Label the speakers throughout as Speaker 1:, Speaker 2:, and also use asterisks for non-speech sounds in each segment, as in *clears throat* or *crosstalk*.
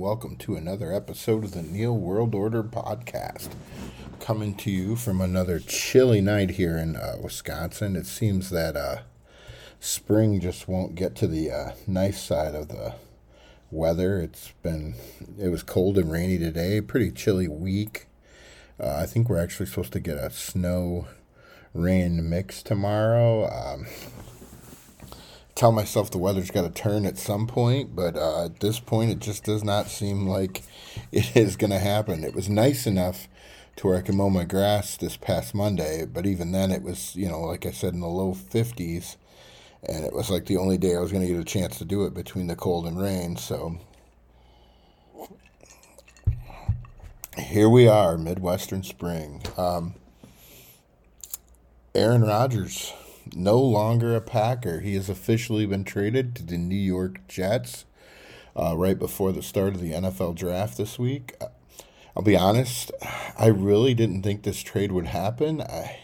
Speaker 1: Welcome to another episode of the Neil World Order podcast. Coming to you from another chilly night here in uh, Wisconsin. It seems that uh, spring just won't get to the uh, nice side of the weather. It's been, it was cold and rainy today, pretty chilly week. Uh, I think we're actually supposed to get a snow rain mix tomorrow. Um, tell myself the weather's got to turn at some point, but uh, at this point, it just does not seem like *laughs* it is going to happen. It was nice enough to where I could mow my grass this past Monday, but even then, it was, you know, like I said, in the low 50s, and it was like the only day I was going to get a chance to do it between the cold and rain, so. Here we are, Midwestern spring. Um, Aaron Rodgers no longer a Packer. He has officially been traded to the New York Jets uh, right before the start of the NFL draft this week. Uh, I'll be honest, I really didn't think this trade would happen. I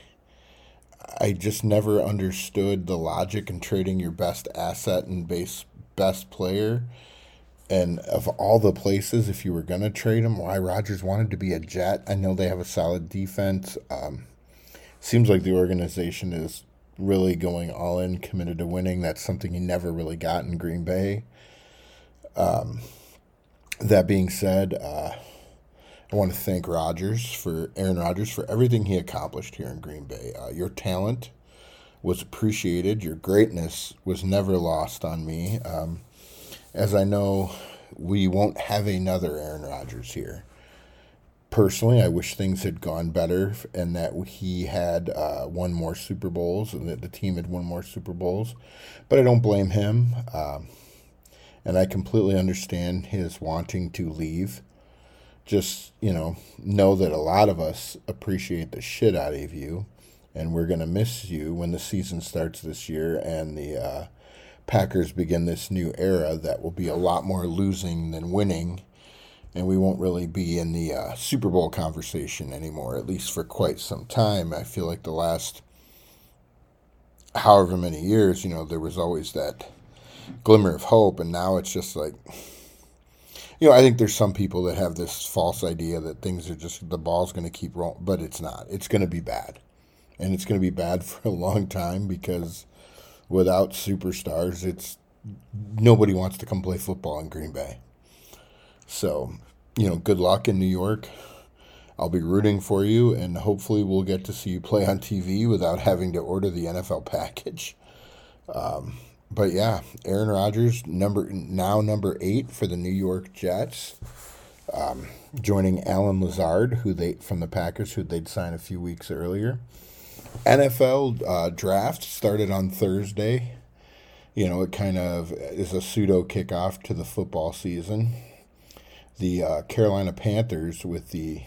Speaker 1: I just never understood the logic in trading your best asset and base best player. And of all the places, if you were going to trade him, why Rodgers wanted to be a Jet. I know they have a solid defense. Um, seems like the organization is really going all in, committed to winning. That's something he never really got in Green Bay. Um, that being said, uh, I want to thank Rodgers for Aaron Rodgers for everything he accomplished here in Green Bay. Uh, your talent was appreciated. Your greatness was never lost on me. Um, as I know, we won't have another Aaron Rodgers here personally, I wish things had gone better and that he had uh, won more Super Bowls and that the team had won more Super Bowls. But I don't blame him. Um, and I completely understand his wanting to leave. Just, you know, know that a lot of us appreciate the shit out of you. And we're going to miss you when the season starts this year and the uh, Packers begin this new era that will be a lot more losing than winning and we won't really be in the uh, Super Bowl conversation anymore, at least for quite some time. I feel like the last however many years, you know, there was always that glimmer of hope, and now it's just like, you know, I think there's some people that have this false idea that things are just the ball's going to keep rolling, but it's not. It's going to be bad, and it's going to be bad *laughs* for a long time because without superstars, it's nobody wants to come play football in Green Bay. So you know, good luck in New York. I'll be rooting for you, and hopefully, we'll get to see you play on TV without having to order the NFL package. Um, but yeah, Aaron Rodgers, number now number eight for the New York Jets, um, joining Allen Lazard, who they from the Packers, who they'd signed a few weeks earlier. NFL uh, draft started on Thursday. You know, it kind of is a pseudo kickoff to the football season the uh, Carolina Panthers with the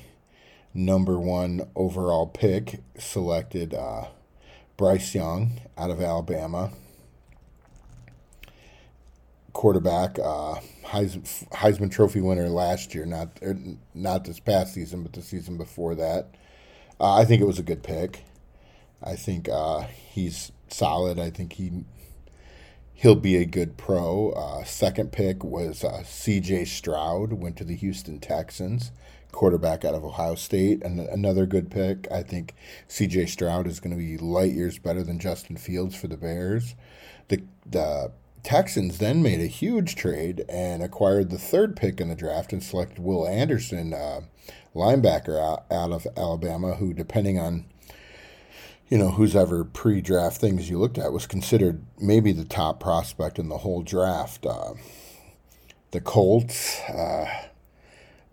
Speaker 1: number one overall pick selected uh, Bryce Young out of Alabama, quarterback, uh, Heis- Heisman Trophy winner last year, not er, not this past season, but the season before that. Uh, I think it was a good pick. I think uh, he's solid. I think he he'll be a good pro. Uh, second pick was uh, C.J. Stroud, went to the Houston Texans, quarterback out of Ohio State, and another good pick. I think C.J. Stroud is going to be light years better than Justin Fields for the Bears. The the Texans then made a huge trade and acquired the third pick in the draft and selected Will Anderson, uh, linebacker out, out of Alabama, who, depending on you know, whose ever pre draft things you looked at was considered maybe the top prospect in the whole draft. Uh, the Colts uh,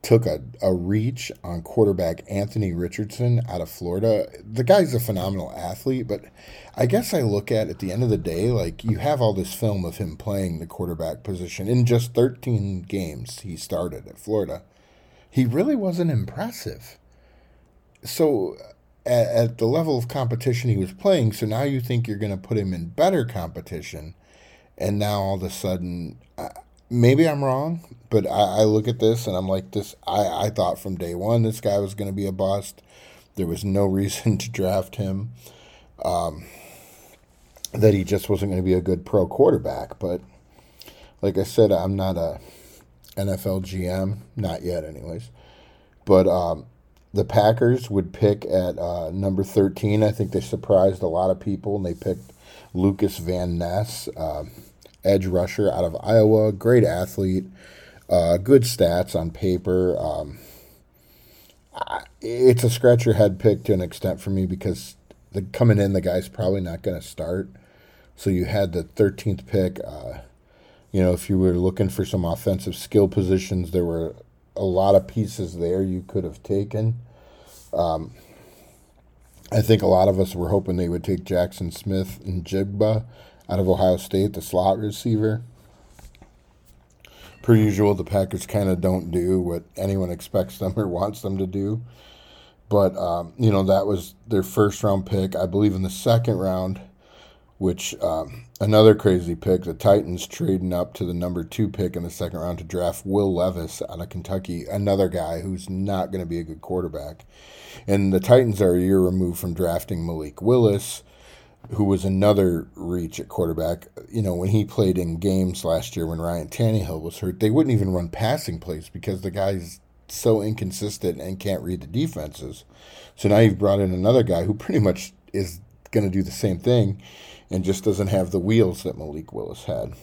Speaker 1: took a, a reach on quarterback Anthony Richardson out of Florida. The guy's a phenomenal athlete, but I guess I look at at the end of the day, like you have all this film of him playing the quarterback position in just 13 games he started at Florida. He really wasn't impressive. So at, at the level of competition he was playing. So now you think you're going to put him in better competition, and now all of a sudden, uh, maybe I'm wrong, but I, I, look at this and I'm like, this. I, I thought from day one this guy was going to be a bust. There was no *laughs* reason to draft him. Um, that he just wasn't going to be a good pro quarterback, but like I said, I'm not a NFL GM. Not yet, anyways. But um, the Packers would pick at uh, number 13. I think they surprised a lot of people, and they picked Lucas Van Ness, uh, edge rusher out of Iowa. Great athlete, uh, good stats on paper. Um, it's a scratch your head pick to an extent for me because the coming in, the guy's probably not going to start. So you had the 13th pick. Uh, you know, if you were looking for some offensive skill positions, there were a lot of pieces there you could have taken. Um, I think a lot of us were hoping they would take Jackson Smith-Njigba out of Ohio State, the slot receiver. Per usual, the Packers kind of don't do what anyone expects them *laughs* or wants them to do. But, um, you know, that was their first round pick. I believe in the second round, which um, another crazy pick. The Titans trading up to the number two pick in the second round to draft Will Levis out of Kentucky, another guy who's not going to be a good quarterback. And the Titans are a year removed from drafting Malik Willis, who was another reach at quarterback. You know, when he played in games last year when Ryan Tannehill was hurt, they wouldn't even run passing plays because the guy's so inconsistent and can't read the defenses. So now you've brought in another guy who pretty much is going to do the same thing and just doesn't have the wheels that Malik Willis had.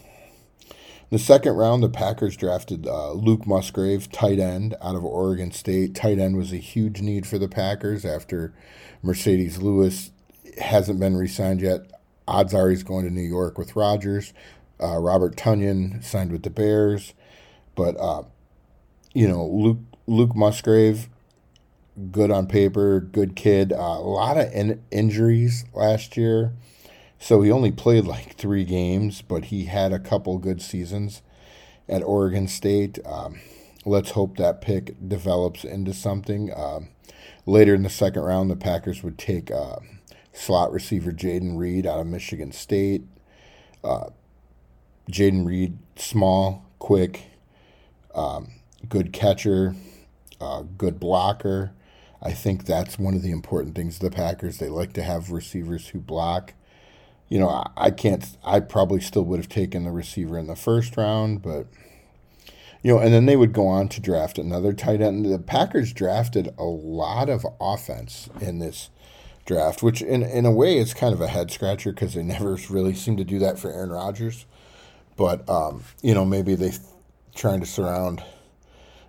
Speaker 1: In the second round, the Packers drafted uh, Luke Musgrave, tight end, out of Oregon State. Tight end was a huge need for the Packers after Marcedes Lewis hasn't been re signed yet. Odds are he's going to New York with Rodgers. Uh, Robert Tonyan signed with the Bears. But, uh, you know, Luke, Luke Musgrave, good on paper, good kid. Uh, a lot of in- injuries last year. So he only played like three games, but he had a couple good seasons at Oregon State. Um, let's hope that pick develops into something. Um, later in the second round, the Packers would take uh, slot receiver Jayden Reed out of Michigan State. Uh, Jayden Reed, small, quick, um, good catcher, uh, good blocker. I think that's one of the important things the Packers. They like to have receivers who block you know, I, I can't. I probably still would have taken the receiver in the first round, but you know, and then they would go on to draft another tight end. The Packers drafted a lot of offense in this draft, which in in a way is kind of a head scratcher because they *laughs* never really seem to do that for Aaron Rodgers. But um, you know, maybe they trying to surround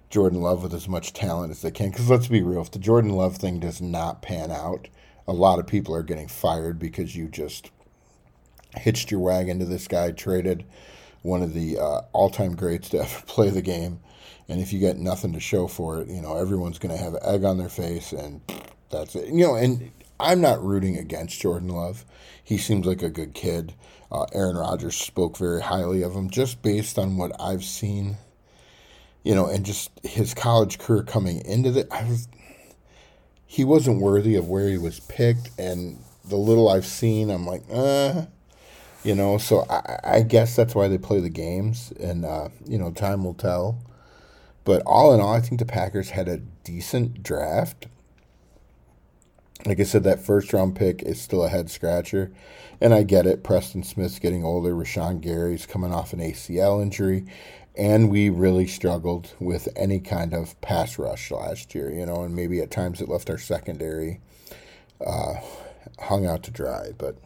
Speaker 1: Jordan Love with as much talent as they can. Because let's be real, if the Jordan Love thing does not pan out, a lot of people are getting fired because you just hitched your wagon to this guy, traded one of the uh, all-time greats to *laughs* ever play the game, and if you get nothing to show for it, you know everyone's going to have egg on their face, and that's it. You know, and I'm not rooting against Jordan Love. He seems like a good kid. Uh, Aaron Rodgers spoke very highly of him, just based on what I've seen. You know, and just his college career coming into the, I was, he wasn't worthy of where he was picked, and the little I've seen, I'm like, uh, you know, so I, I guess that's why they play the games, and uh, you know, time will tell. But all in all, I think the Packers had a decent draft. Like I said, that first round pick is still a head scratcher. And I get it. Preston Smith's getting older. Rashan Gary's coming off an ACL injury. And we really struggled with any kind of pass rush last year, you know, and maybe at times it left our secondary uh, hung out to dry. But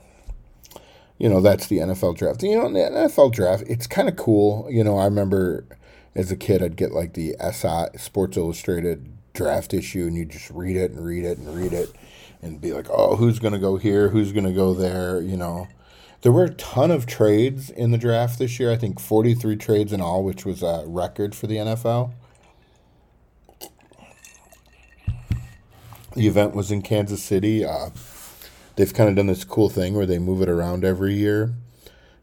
Speaker 1: you know, that's the NFL draft. You know, in the NFL draft, it's kind of cool. You know, I remember as a kid, I'd get like the SI Sports Illustrated draft issue, and you just read it and read it and read it, and be like, oh, who's going to go here? Who's going to go there? You know, there were a ton of trades in the draft this year. I think 43 trades in all, which was a record for the NFL. The event was in Kansas City. Uh, they've kind of done this cool thing where they move it around every year.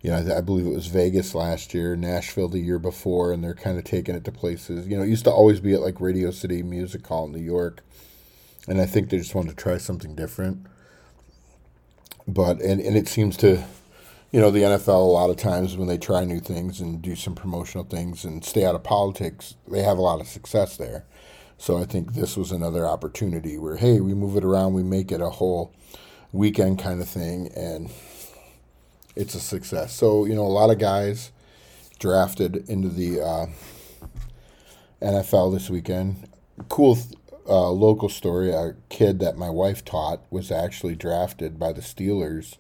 Speaker 1: You know, I, I believe it was Vegas last year, Nashville the year before, and they're kind of taking it to places. You know, it used to always be at like Radio City Music Hall in New York, and I think they just wanted to try something different. But and and it seems to, you know, the NFL a lot of times when they try new things and do some promotional things and stay out of politics, they have a lot of success there. So I think this was another opportunity where hey, we move it around, we make it a whole weekend kind of thing, and it's a success. So you know, a lot of guys drafted into the uh, NFL this weekend. Cool uh, local story. A kid that my wife taught was actually drafted by the Steelers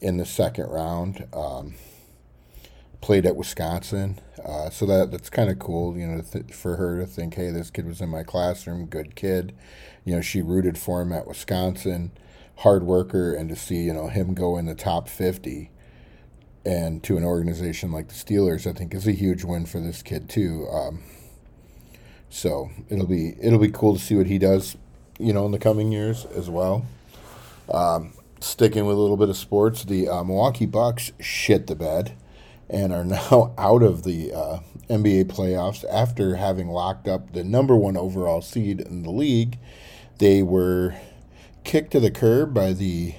Speaker 1: in the second round. Um, played at Wisconsin, uh, so that that's kind of cool. You know, th- for her to think, hey, this kid was in my classroom, good kid. You know, she rooted for him at Wisconsin, hard worker, and to see you know him go in the top fifty and to an organization like the Steelers, I think is a huge win for this kid too. Um, so it'll be it'll be cool to see what he does, you know, in the coming years as well. Um, sticking with a little bit of sports, the uh, Milwaukee Bucks shit the bed and are *laughs* now out of the uh, NBA playoffs after having locked up the number one overall seed in the league. They were kicked to the curb by the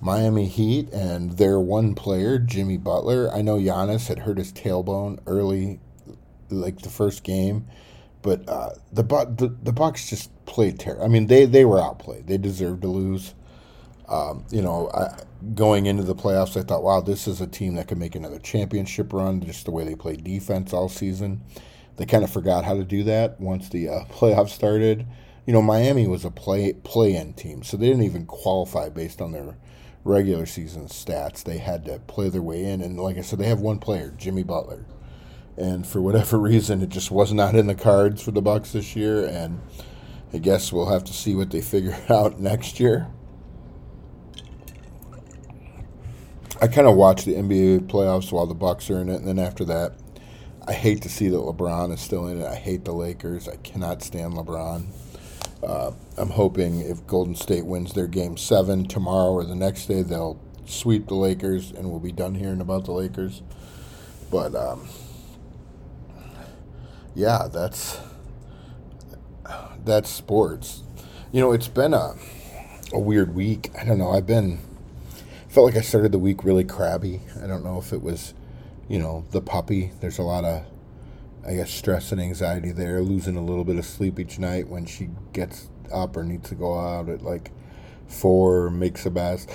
Speaker 1: Miami Heat and their one player, Jimmy Butler. I know Giannis had hurt his tailbone early, like the first game, but uh, the, the the Bucks just played terrible. I mean, they they were outplayed. They deserved to lose. Um, you know, I, going into the playoffs, I thought, wow, this is a team that could make another championship run. Just the way they played defense all season, they kind of forgot how to do that once the uh, *laughs* playoffs started. You know, Miami was a play play in team, so they didn't even qualify based on their regular season stats. They had to play their way in, and like I said, they have one player, Jimmy Butler, and for whatever *laughs* reason, it just was not in the cards for the Bucks this year. And I guess we'll have to see what they *laughs* figure out next year. I kind of watch the NBA playoffs while the Bucks are in it, and then after that, I hate to see that LeBron is still in it. I hate the Lakers. I cannot stand LeBron. Uh, I'm hoping if Golden State wins their game seven tomorrow or the next day, they'll sweep the Lakers and we'll be done hearing about the Lakers. But um, yeah, that's that's sports. You know, it's been a a weird week. I don't know. I've been felt like I started the week really crabby. I don't know if it was, you know, the puppy. There's a lot of I guess stress and anxiety there, losing a little bit of sleep each night when she gets up or needs to go out at like four, makes a bath.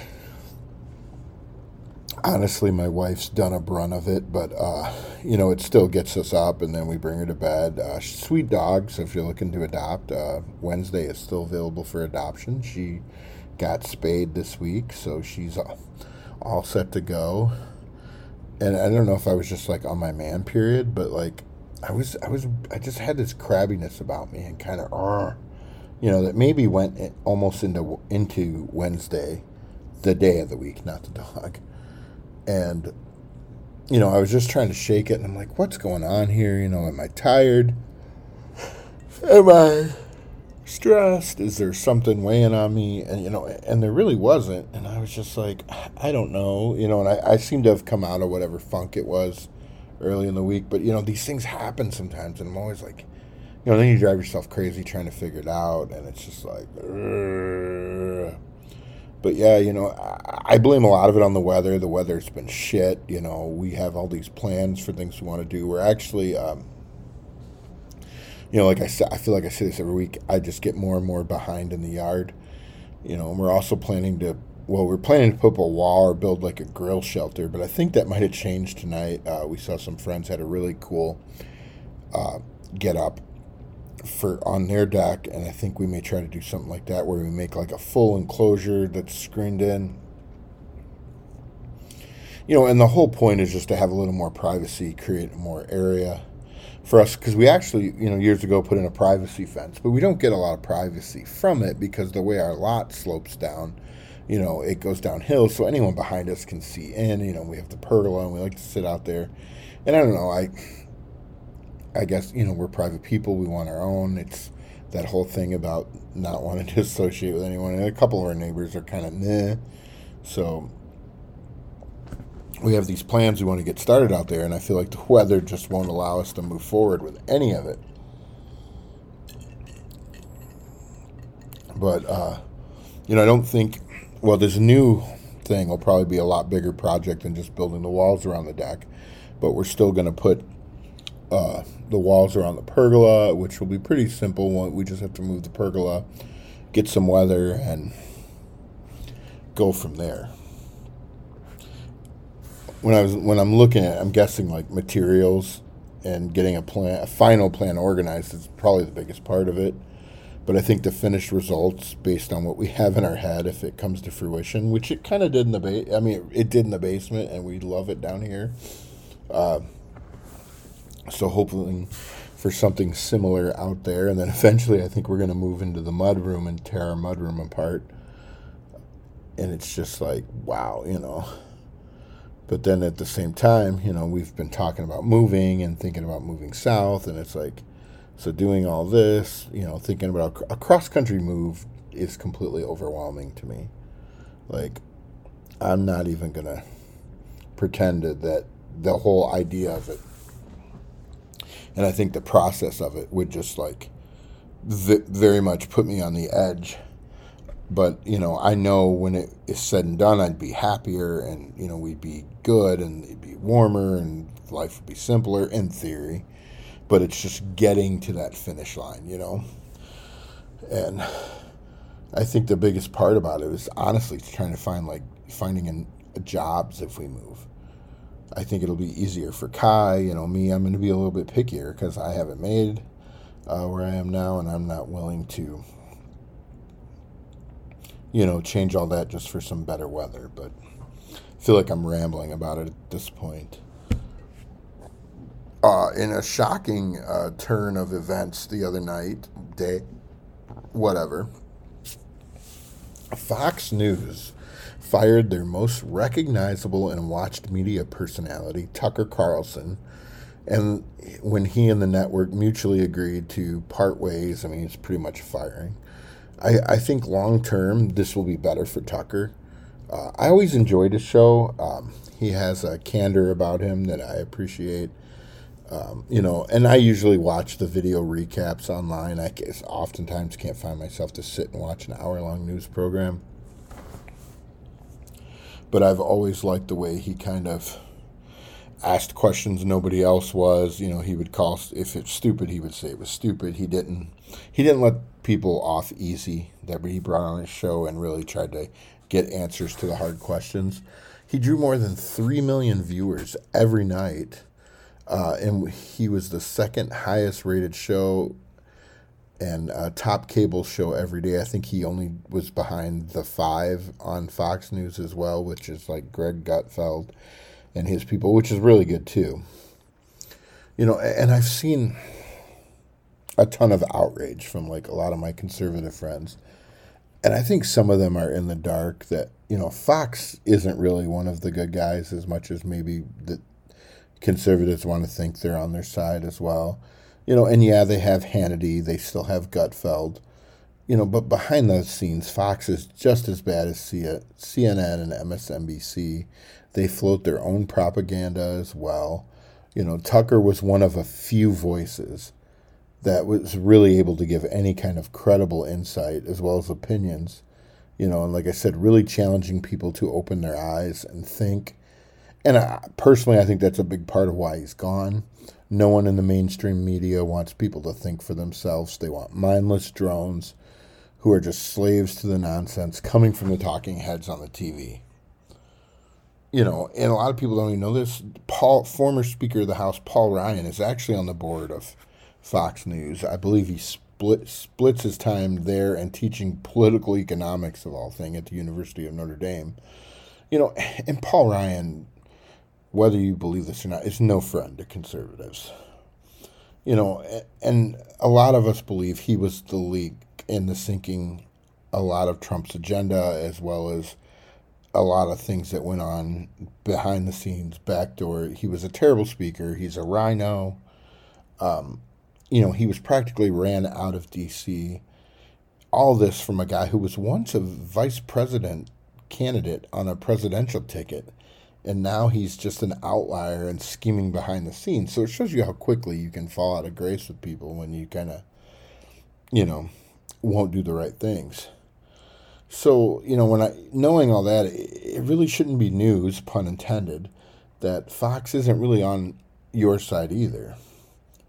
Speaker 1: Honestly, my wife's done a brunt of it, but uh, you know it still gets us up, and then we bring her to bed. Uh, sweet dog, so if you're looking to adopt, uh, Wednesday is still available for adoption. She got spayed this week, so she's all set to go. And I don't know if I was just like on my man period, but like I was I was I just had this crabbiness about me and kind of uh, you know that maybe went almost into into Wednesday, the day of the week, not the dog, and you know I was just trying to shake it and I'm like, what's going on here? You know, am I tired? Am I stressed? Is there something weighing on me? And you know, and there really wasn't. And I was just like, I don't know. You know, and I, I seem to have come out of whatever funk it was early in the week. But you know, these things happen sometimes, and I'm always like, you know, then you drive yourself crazy trying to figure it out, and it's just like. But yeah, you know, I, I blame a lot of it on the weather. The weather's been shit. You know, we have all these plans for things we want to do. We're actually. Um, you know, like I said, I feel like I say this every week. I just get more and more behind in the yard. You know, and we're also planning to well, we're planning to put up a wall or build like a grill shelter, but I think that might have changed tonight. Uh, we saw some friends had a really cool uh, get up for on their deck, and I think we may try to do something like that where we make like a full enclosure that's screened in. You know, and the whole point is just to have a little more privacy, create more area for us because we actually, you know, years ago put in a privacy fence, but we don't get a lot of privacy from it because the way our lot slopes down you know, it goes downhill, so anyone behind us can see in. You know, we have the pergola, and we like to sit out there. And I don't know, I, I guess you know we're private people. We want our own. It's that whole thing about not wanting to *laughs* associate with anyone. And a couple of our neighbors are kind of meh. So we have these plans we want to get started out there, and I feel like the weather just won't allow us to move forward with any of it. But uh, you know, I don't think well, this new thing will probably be a lot bigger project than just building the walls around the deck, but we're still going to put uh, the walls around the pergola, which will be pretty simple. We just have to move the pergola, get some weather, and go from there. When I was when I'm looking at, I'm guessing like materials and getting a plan, a final plan organized is probably the biggest part of it. But I think the finished results, based on what we have in our head, if it comes to fruition, which it kind of did in the ba- I mean, it did in the basement, and we love it down here. Uh, so hopefully for something similar out there, and then *laughs* eventually I think we're going to move into the mud room and tear our mud room apart. And it's just like, wow, you know. But then at the same time, you know, we've been talking about moving and thinking about moving south, and it's like, so doing all this, you know, thinking about a cross country move is completely overwhelming to me. Like, I'm not even to pretend that the whole idea of it and I think the process of it would just like very much put me on the edge. But you know, I know when it is said and done, I'd be happier, and you know, we'd be good, and it'd be warmer, and life would be simpler in theory. But it's just getting to that finish line, you know. And I think the biggest part about it is honestly trying to find like finding an, jobs if we move I think it'll be easier for Kai. You know, me, I'm going to be a little bit pickier because I haven't made uh, where I am now, and I'm not willing to, you know, change all that just for some better weather. But I feel like I'm rambling about it at this point. Uh, in a shocking uh, turn of events the other night, day, whatever, Fox News fired their most recognizable and watched media personality, Tucker Carlson. And when he and the network mutually agreed to part ways, I mean, it's pretty much firing. I, I think long term, this will be better for Tucker. Uh, I always enjoyed his show. Um, he has a candor about him that I appreciate. Um, you know, and I usually watch the video recaps online. I guess oftentimes can't find myself to sit and watch an hour long news program but I've always liked the way he kind of asked questions nobody else was. You know, he would call if it's stupid, he would say it was stupid. He didn't he didn't let people off easy that he brought on his show and really tried to get answers to the hard questions. He drew more than three million viewers every night, uh, and he was the second highest rated show and a top cable show every day. I think he only was behind the five on Fox News as well, which is like Greg Gutfeld and his people, which is really good too. You know, and I've seen a ton of outrage from like a lot of my conservative friends. And I think some of them are in the dark that, you know, Fox isn't really one of the good guys as much as maybe the conservatives want to think they're on their side as well you know, and yeah, they have Hannity, they still have Gutfeld, you know, but behind those scenes, Fox is just as bad as CNN and MSNBC. They float their own propaganda as well. You know, Tucker was one of a few voices that was really able to give any kind of credible insight as well as opinions. You know, and like I said, really challenging people to open their eyes and think. And I, personally, I think that's a big part of why he's gone. No one in the mainstream media wants people to think for themselves. They want mindless drones who are just slaves to the nonsense coming from the talking heads on the TV. You know, and a lot of people don't even know this. Paul, former Speaker of the House Paul Ryan, is actually on the board of Fox News. I believe he split, splits his time there and teaching political economics of all thing at the University of Notre Dame. You know, and Paul Ryan whether you believe this or not, is no friend to conservatives. You know, and a lot of us believe he was the leak in the sinking a lot of Trump's agenda as well as a lot of things that went on behind the scenes, backdoor. He was a terrible speaker. He's a RINO. Um, you know, he was practically ran out of D.C. All this from a guy who was once a vice president candidate on a presidential ticket and now he's just an outlier and scheming behind the scenes. So it shows you how quickly you can fall out of grace with people when you kind of, you know, won't do the right things. So you know, when I knowing all that, it really shouldn't be news, pun intended, that Fox isn't really on your side either.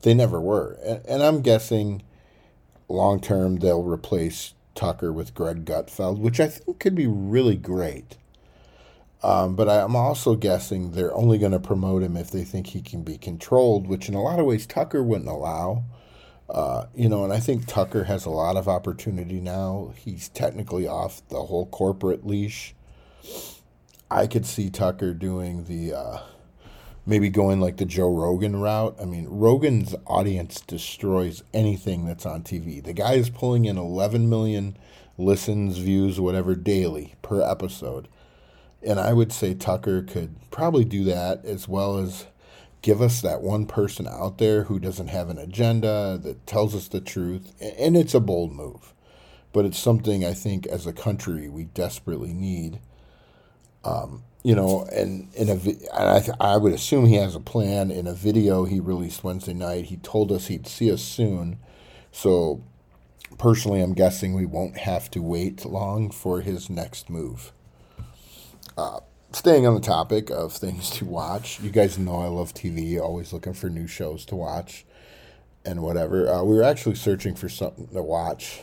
Speaker 1: They never were, and, and I'm guessing long term they'll replace Tucker with Greg Gutfeld, which I think could be really great Um, but I'm also guessing they're only going to promote him if they think he can be controlled, which in a lot of ways Tucker wouldn't allow. Uh, you know, and I think Tucker has a lot of opportunity now. He's technically off the whole corporate leash. I could see Tucker doing the uh, maybe going like the Joe Rogan route. I mean, Rogan's audience destroys anything that's on TV. The guy is pulling in 11 million listens, views, whatever daily per episode. And I would say Tucker could probably do that as well as give us that one person out there who doesn't have an agenda, that tells us the truth. And it's a bold move, but it's something I think as a country we desperately need. Um, you know, and in a, and I, I would assume he has a plan. In a video he released Wednesday night, he told us he'd see us soon. So, personally, I'm guessing we won't have to wait long for his next move. Uh, staying on the topic of things to watch, you guys know I love TV, always looking for new shows to watch and whatever. Uh, we were actually searching for something to watch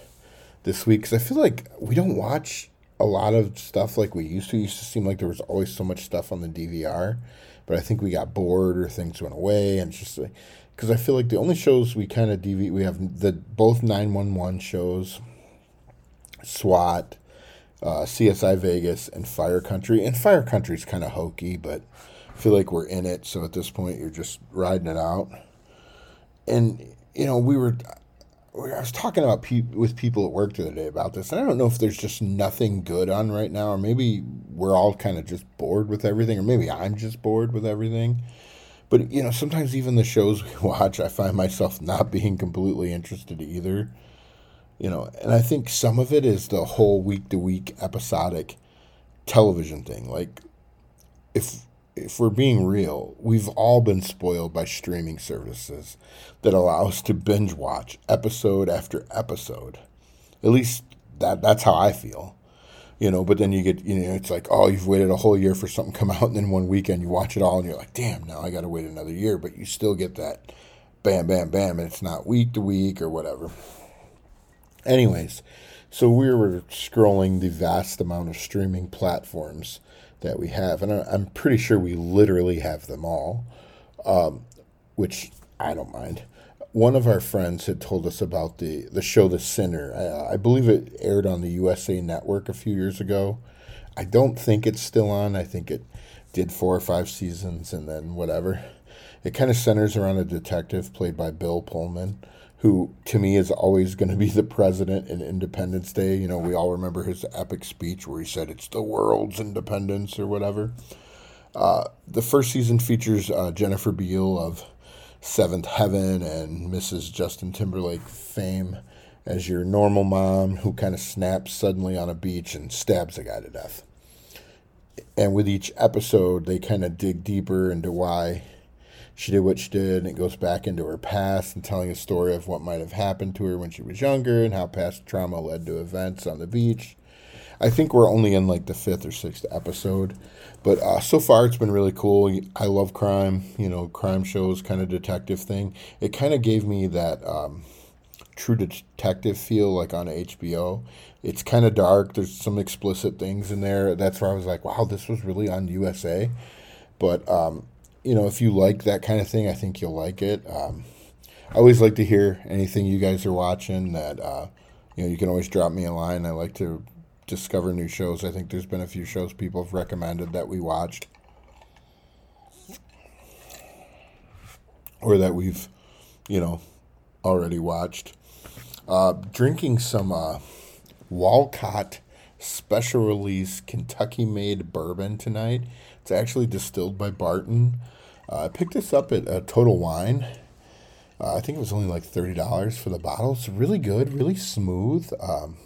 Speaker 1: this week because I feel like we don't watch a lot of stuff like we used to. It used to seem like there was always so much stuff on the DVR, but I think we got bored or things went away, and just because I feel like the only shows we kind of DV we have the both nine one one shows, SWAT uh, CSI Vegas, and Fire Country. And Fire Country is kind of hokey, but I feel like we're in it. So at this point, you're just riding it out. And you know, we were. I was talking about pe- with people at work the other day about this, and I don't know if there's just nothing good on right now, or maybe we're all kind of just bored with everything, or maybe I'm just bored with everything. But you know, sometimes even the shows we *laughs* watch, I find myself not being completely interested either you know and i think some of it is the whole week to week episodic television thing. Like if if we're being real we've all been spoiled by streaming services that allow us to binge watch episode after episode. At least that that's how i feel you know but then you get you know it's like oh you've waited a whole year for something to come out and then one weekend you watch it all and you're like damn now i gotta wait another year but you still get that bam bam bam and it's not week to week or whatever Anyways, so we were scrolling the vast amount of streaming platforms that we have, and I'm pretty sure we literally have them all, um, which I don't mind. One of our friends had told us about the, the show The Sinner. I, I believe it aired on the USA Network a few years ago. I don't think it's still on. I think it did four or five seasons and then whatever. It kind of centers around a detective played by Bill Pullman who to me is always going to be the president in Independence Day. You know, we all remember his epic speech where he said it's the world's independence or whatever. Uh, the first season features uh, Jennifer Biel of Seventh Heaven and Mrs. Justin Timberlake fame as your normal mom who kind of snaps suddenly on a beach and stabs a guy to death. And with each episode, they kind of dig deeper into why she did what she did, and it goes back into her past and telling a story of what might have happened to her when she was younger and how past trauma led to events on the beach. I think we're only in like the fifth or sixth episode, but uh, so far it's been really cool. I love crime, you know, crime shows, kind of detective thing. It kind of gave me that um, true detective feel like on HBO. It's kind of dark. There's some explicit things in there. That's where I was like, wow, this was really on USA. But um, you know, if you like that kind of thing, I think you'll like it. Um, I always like to hear anything you guys are watching. That uh, you know, you can always drop me a line. I like to discover new shows. I think there's been a few shows people have recommended that we watched, or that we've, you know, already watched. Uh, drinking some uh, Walcott special release Kentucky made bourbon tonight. It's actually distilled by Barton. Uh, I picked this up at uh, Total Wine. Uh, I think it was only like thirty dollars for the bottle. It's really good, really smooth. Um,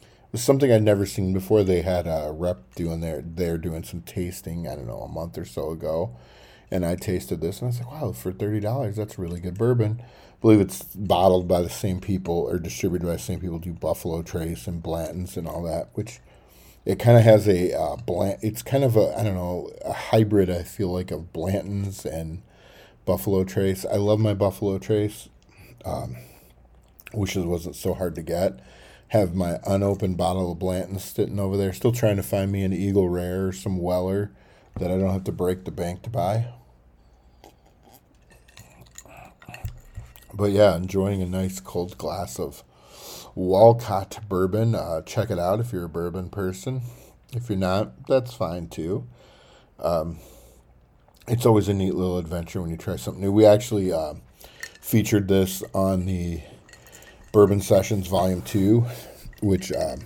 Speaker 1: it was something I'd never seen before. They had a rep doing their they're doing some tasting. I don't know a month or so ago, and I tasted this and I was like, wow, for thirty dollars, that's really good bourbon. I believe it's bottled by the same people or distributed by the same people do Buffalo Trace and Blanton's and all that, which it kind of has a uh, bland. It's kind of a I don't know a hybrid. I feel like of Blanton's and Buffalo Trace. I love my Buffalo Trace. Um, wish it wasn't so hard to get, have my unopened bottle of Blanton's sitting over there. Still trying to find me an Eagle Rare or some Weller that I don't have to break the bank to buy. But yeah, enjoying a nice cold glass of Walcott bourbon. Uh, check it out if you're a bourbon person. If you're not, that's fine too. Um, it's always a neat little adventure when you try something new. We actually uh, featured this on the Bourbon Sessions Volume 2, which uh,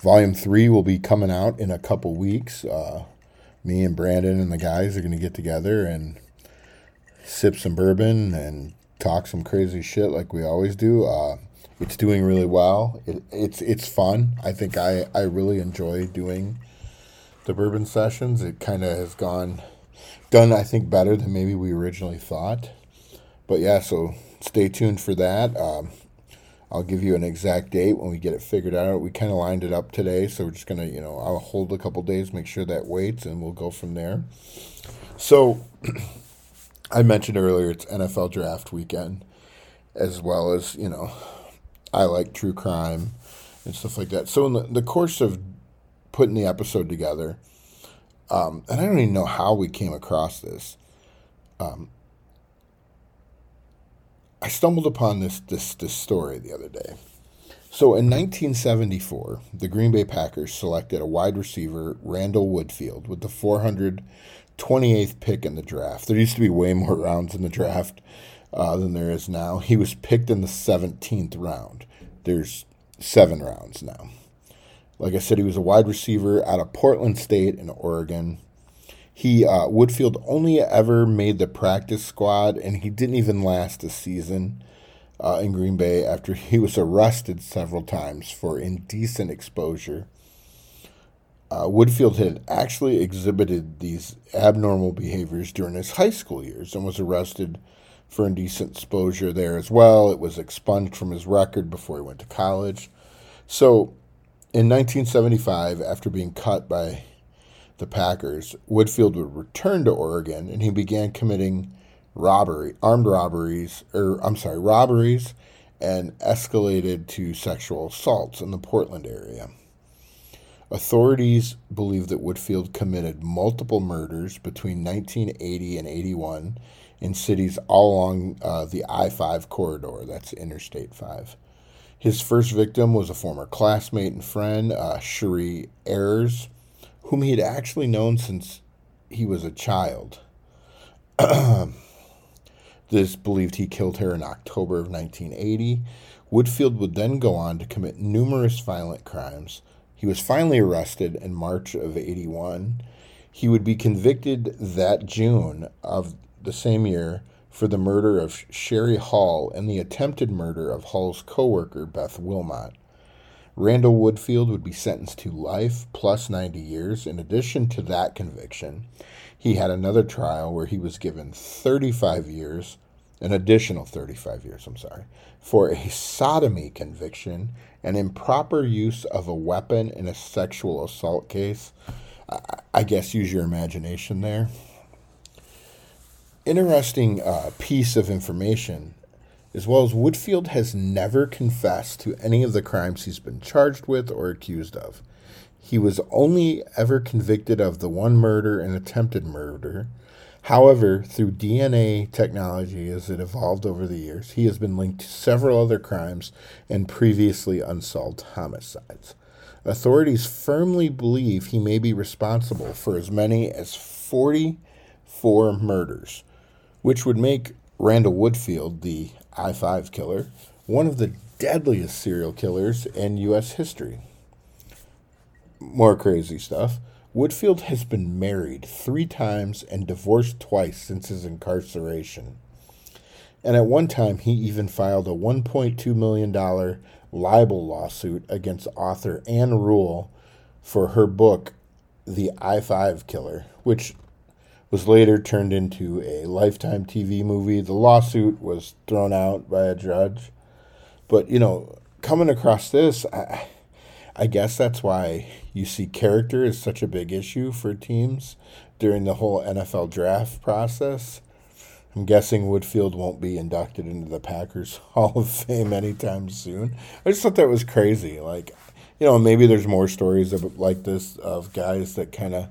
Speaker 1: Volume 3 will be coming out in a couple weeks. Uh, me and Brandon and the guys are going to get together and sip some bourbon and talk some crazy shit like we always do. Uh, it's doing really well. It, it's it's fun. I think I, I really enjoy doing the bourbon sessions. It kind of has gone done. I think better than maybe we originally thought. But yeah, so stay tuned for that. Um, I'll give you an exact date when we get it figured out. We kind of lined it up today, so we're just gonna, you know, I'll hold a couple days, make sure that waits, and we'll go from there. So. *clears throat* I mentioned earlier it's NFL draft weekend, as well as, you know, I like true crime and stuff like that. So, in the, the course of putting the episode together, um, and I don't even know how we came across this, um, I stumbled upon this, this, this story the other day. So in 1974, the Green Bay Packers selected a wide receiver, Randall Woodfield, with the 428th pick in the draft. There used to be way more rounds in the draft uh, than there is now. He was picked in the 17th round. There's seven rounds now. Like I said, he was a wide receiver out of Portland State in Oregon. He uh, Woodfield only ever made the practice squad, and he didn't even last a season uh, in Green Bay after he was arrested several times for indecent exposure uh, Woodfield had actually exhibited these abnormal behaviors during his high school years and was arrested for indecent exposure there as well. It was expunged from his record before he went to college. So in 1975, after being cut by the Packers, Woodfield would return to Oregon and he began committing robbery, armed robberies, or I'm sorry, robberies, and escalated to sexual assaults in the Portland area. Authorities believe that Woodfield committed multiple murders between 1980 and 81 in cities all along uh, the I 5 corridor, that's Interstate 5. His first victim was a former classmate and friend, uh, Cherie Ayers, whom he had actually known since he was a child. *clears throat* this believed he killed her in October of 1980. Woodfield would then go on to commit numerous violent crimes he was finally arrested in March of 81. He would be convicted that June of the same year for the murder of Shari Hall and the attempted murder of Hall's coworker Beth Wilmot. Randall Woodfield would be sentenced to life plus 90 years. In addition to that conviction, he had another trial where he was given 35 years, an additional 35 years, I'm sorry, for a sodomy conviction and improper use of a weapon in a sexual assault case. I guess use your imagination there. Interesting uh, piece of information, as well as Woodfield has never confessed to any of the crimes he's been charged with or accused of. He was only ever convicted of the one murder and attempted murder However, through DNA technology as it evolved over the years, he has been linked to several other crimes and previously unsolved homicides. Authorities firmly believe he may be responsible for as many as 44 murders, which would make Randall Woodfield, the I 5 killer, one of the deadliest serial killers in U.S. history. More crazy stuff. Woodfield has been married three times and divorced twice since his incarceration. And at one time, he even filed a $1.2 million libel lawsuit against author Ann Rule for her book, The I 5 Killer, which was later turned into a Lifetime TV movie. The lawsuit was thrown out by a judge. But, you know, coming across this, I, I guess that's why you see character is such a big issue for teams during the whole NFL draft process. I'm guessing Woodfield won't be inducted into the Packers *laughs* Hall of Fame anytime soon. I just thought that was crazy. Like, you know, maybe there's more stories of like this of guys that kind of,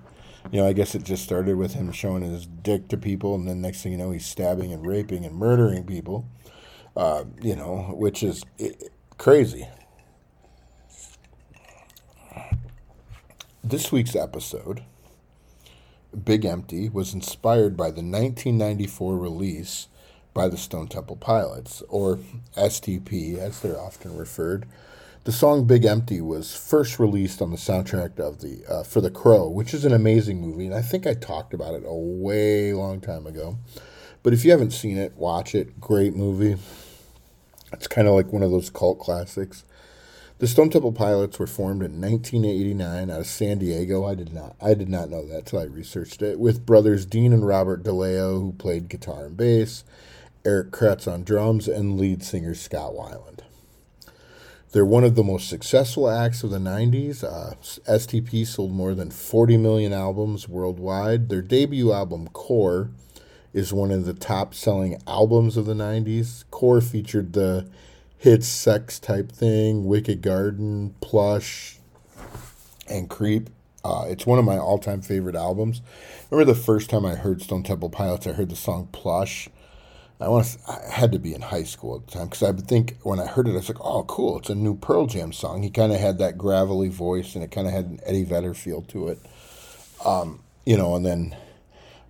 Speaker 1: you know, I guess it just started with him showing his dick to people, and then next thing you know, he's stabbing and raping and murdering people. Uh, you know, which is crazy. This week's episode Big Empty was inspired by the 1994 release by the Stone Temple Pilots, or STP as they're often referred. The song Big Empty was first released on the soundtrack of the uh, For the Crow, which is an amazing movie, and I think I talked about it a way long time ago. But if you haven't seen it, watch it. Great movie. It's kind of like one of those cult classics. The Stone Temple Pilots were formed in 1989 out of San Diego. I did not I did not know that till I researched it. With brothers Dean and Robert DeLeo, who played guitar and bass, Eric Kretz on drums, and lead singer Scott Weiland. They're one of the most successful acts of the 90s. Uh, STP sold more than 40 million albums worldwide. Their debut album, Core, is one of the top selling albums of the 90s. Core featured the hits sex type thing, Wicked Garden, Plush, and Creep. Uh, it's one of my all time favorite albums. Remember the first time I heard Stone Temple Pilots, I heard the song Plush. I to, I had to be in high school at the time because I would think when I heard it, I was like, oh, cool, it's a new Pearl Jam song. He kind of had that gravelly voice and it kind of had an Eddie Vedder feel to it. Um, you know, and then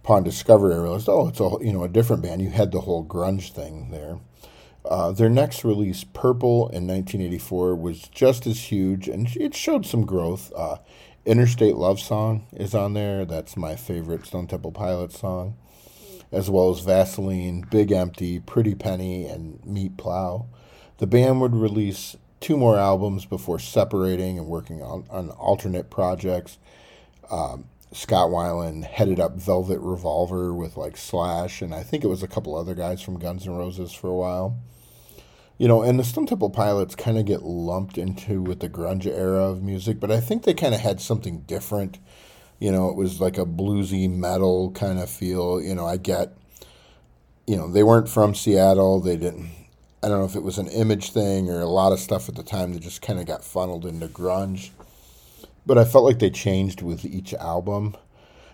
Speaker 1: upon discovery, I realized, oh, it's a you know a different band. You had the whole grunge thing there. Uh, their next release, Purple, in 1984, was just as huge, and it showed some growth. Uh, Interstate Love Song is on there. That's my favorite Stone Temple Pilots song, as well as Vaseline, Big Empty, Pretty Penny, and Meat Plow. The band would release two more albums before separating and working on, on alternate projects. Um, Scott Weiland headed up Velvet Revolver with like Slash, and I think it was a couple other guys from Guns N' Roses for a while. You know, and the Stone Temple Pilots kind of get lumped into with the grunge era of music, but I think they kind of had something different. You know, it was like a bluesy metal kind of feel. You know, I get, you know, they weren't from Seattle. They didn't, I don't know if it was an image thing or a lot of stuff at the time that just kind of got funneled into grunge but I felt like they changed with each album.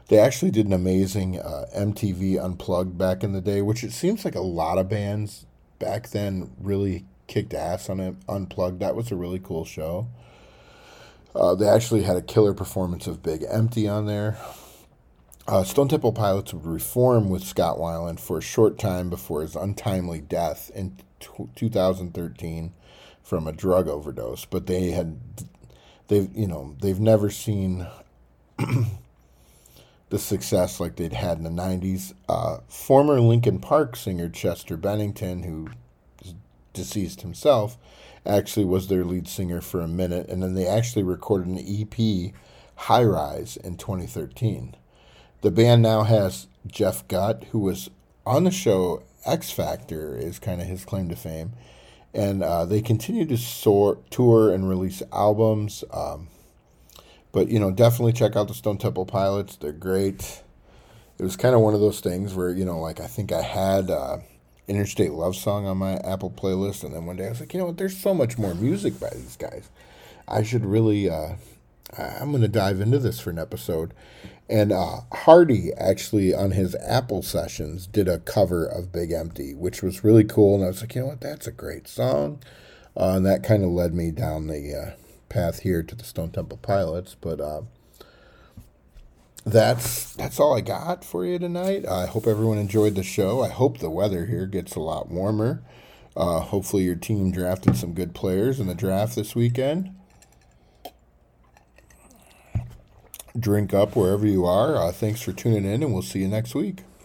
Speaker 1: They actually did an amazing uh, MTV Unplugged back in the day, which it seems like a lot of bands back then really kicked ass on it. Unplugged, that was a really cool show. Uh, they actually had a killer performance of Big Empty on there. Uh, Stone Temple Pilots would reform with Scott Weiland for a short time before his untimely death in t- 2013 from a drug overdose, but they had they've you know they've never seen *clears throat* the success like they'd had in the 90s. Uh, former Linkin Park singer Chester Bennington, who deceased himself, actually was their lead singer for a minute, and then they actually recorded an EP, High Rise, in 2013. The band now has Jeff Gutt, who was on the show X Factor, is kind of his claim to fame and uh, they continue to sort, tour and release albums. Um, but you know, definitely check out the Stone Temple Pilots. They're great. It was kind of one of those things where you know, like I think I had uh, Interstate Love Song on my Apple playlist, and then one day I was like, you know what? There's so much more music by these guys. I should really. Uh, I'm going to dive into this for an episode. And uh, Hardy actually on his Apple sessions did a cover of Big Empty, which was really cool. And I was like, you know what, that's a great song. Uh, and that kind of led me down the uh, path here to the Stone Temple Pilots. But uh, that's that's all I got for you tonight. I hope everyone enjoyed the show. I hope the weather here gets a lot warmer. Uh, hopefully, your team drafted some good players in the draft this weekend. drink up wherever you are. Uh, thanks for tuning in, and we'll see you next week.